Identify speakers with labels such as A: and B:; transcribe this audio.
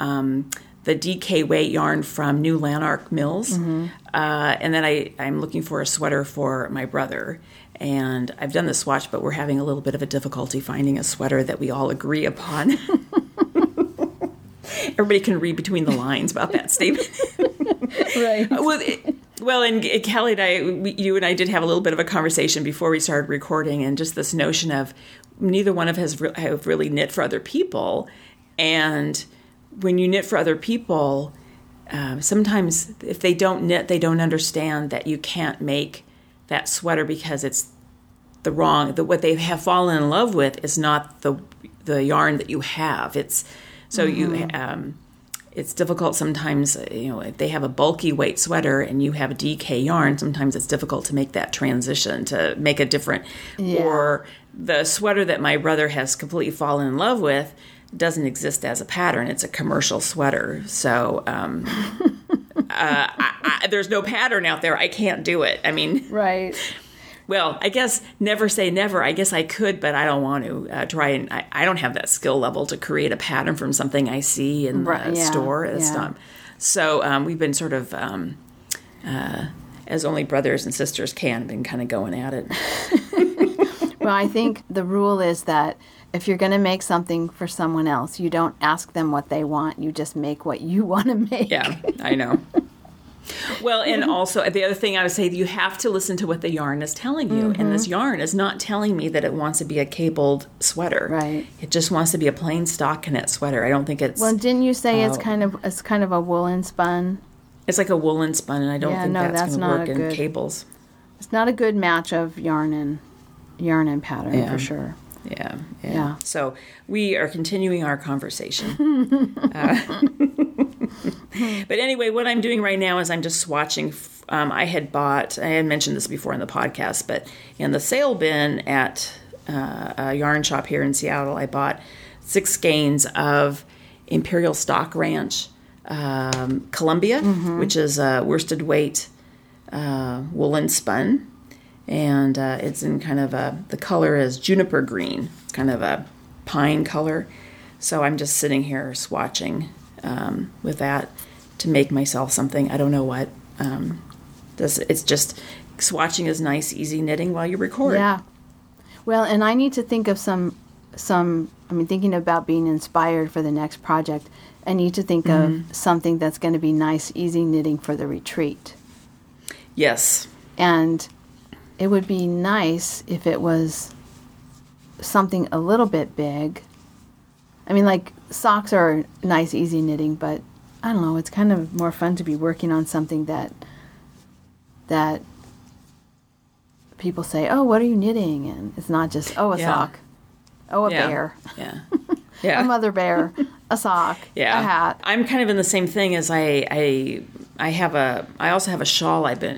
A: um, the DK weight yarn from New Lanark Mills,
B: Mm-hmm.
A: uh, and then I I'm looking for a sweater for my brother. And I've done the swatch, but we're having a little bit of a difficulty finding a sweater that we all agree upon. Everybody can read between the lines about that statement.
B: Right.
A: well, it, well, and Kelly and I, we, you and I did have a little bit of a conversation before we started recording, and just this notion of neither one of us re- have really knit for other people, and when you knit for other people, um, sometimes if they don't knit, they don't understand that you can't make that sweater because it's the wrong. The, what they have fallen in love with is not the the yarn that you have. It's so you. Um, it's difficult sometimes you know if they have a bulky weight sweater and you have a dk yarn sometimes it's difficult to make that transition to make a different
B: Yeah.
A: or the sweater that my brother has completely fallen in love with doesn't exist as a pattern it's a commercial sweater so um, uh, I, I, there's no pattern out there i can't do it i mean
B: Right.
A: well, I guess never say never. I guess I could, but I don't want to uh, try and I, I don't have that skill level to create a pattern from something I see in the
B: Right, yeah,
A: store. It's
B: yeah.
A: not. So um, we've been sort of, um, uh, as only brothers and sisters can, been kind of going at it.
B: Well, I think the rule is that if you're going to make something for someone else, you don't ask them what they want. You just make what you want to make.
A: Yeah, I know. Well, and also uh, the other thing I would say, you have to listen to what the yarn is telling you. And this mm-hmm. yarn is not telling me that it wants to be a cabled sweater.
B: Right.
A: It just wants to be a plain stockinette sweater. I don't think it's.
B: Well, didn't you say it's
A: Oh.
B: kind of it's kind of a woolen spun?
A: It's like a woolen spun, and I don't
B: Yeah,
A: think
B: no,
A: that's,
B: that's
A: going to work in
B: good-
A: cables.
B: It's not a good match of yarn and yarn and pattern
A: Yeah.
B: for sure.
A: Yeah, yeah,
B: Yeah.
A: So we are continuing our conversation. Uh, but anyway, what I'm doing right now is I'm just swatching. Um, I had bought, I had mentioned this before in the podcast, but in the sale bin at uh, a yarn shop here in Seattle, I bought six skeins of Imperial Stock Ranch um, Columbia, which is a worsted weight uh, woolen spun, and uh, it's in kind of a the color is juniper green, kind of a pine color. So I'm just sitting here swatching um, with that to make myself something. I don't know what. Um, this it's just swatching is nice, easy knitting while you record.
B: Yeah. Well, and I need to think of some some I mean thinking about being inspired for the next project. I need to think
A: Mm-hmm.
B: of something that's going to be nice, easy knitting for the retreat.
A: Yes.
B: And it would be nice if it was something a little bit big. I mean, like socks are nice, easy knitting, but I don't know. It's kind of more fun to be working on something that that people say, "Oh, what are you knitting?" And it's not just, "Oh, a
A: Yeah.
B: sock." Oh, a
A: Yeah.
B: bear.
A: Yeah. Yeah.
B: A mother bear. a sock.
A: yeah.
B: A hat.
A: I'm kind of in the same thing as I I I have a I also have a shawl I've been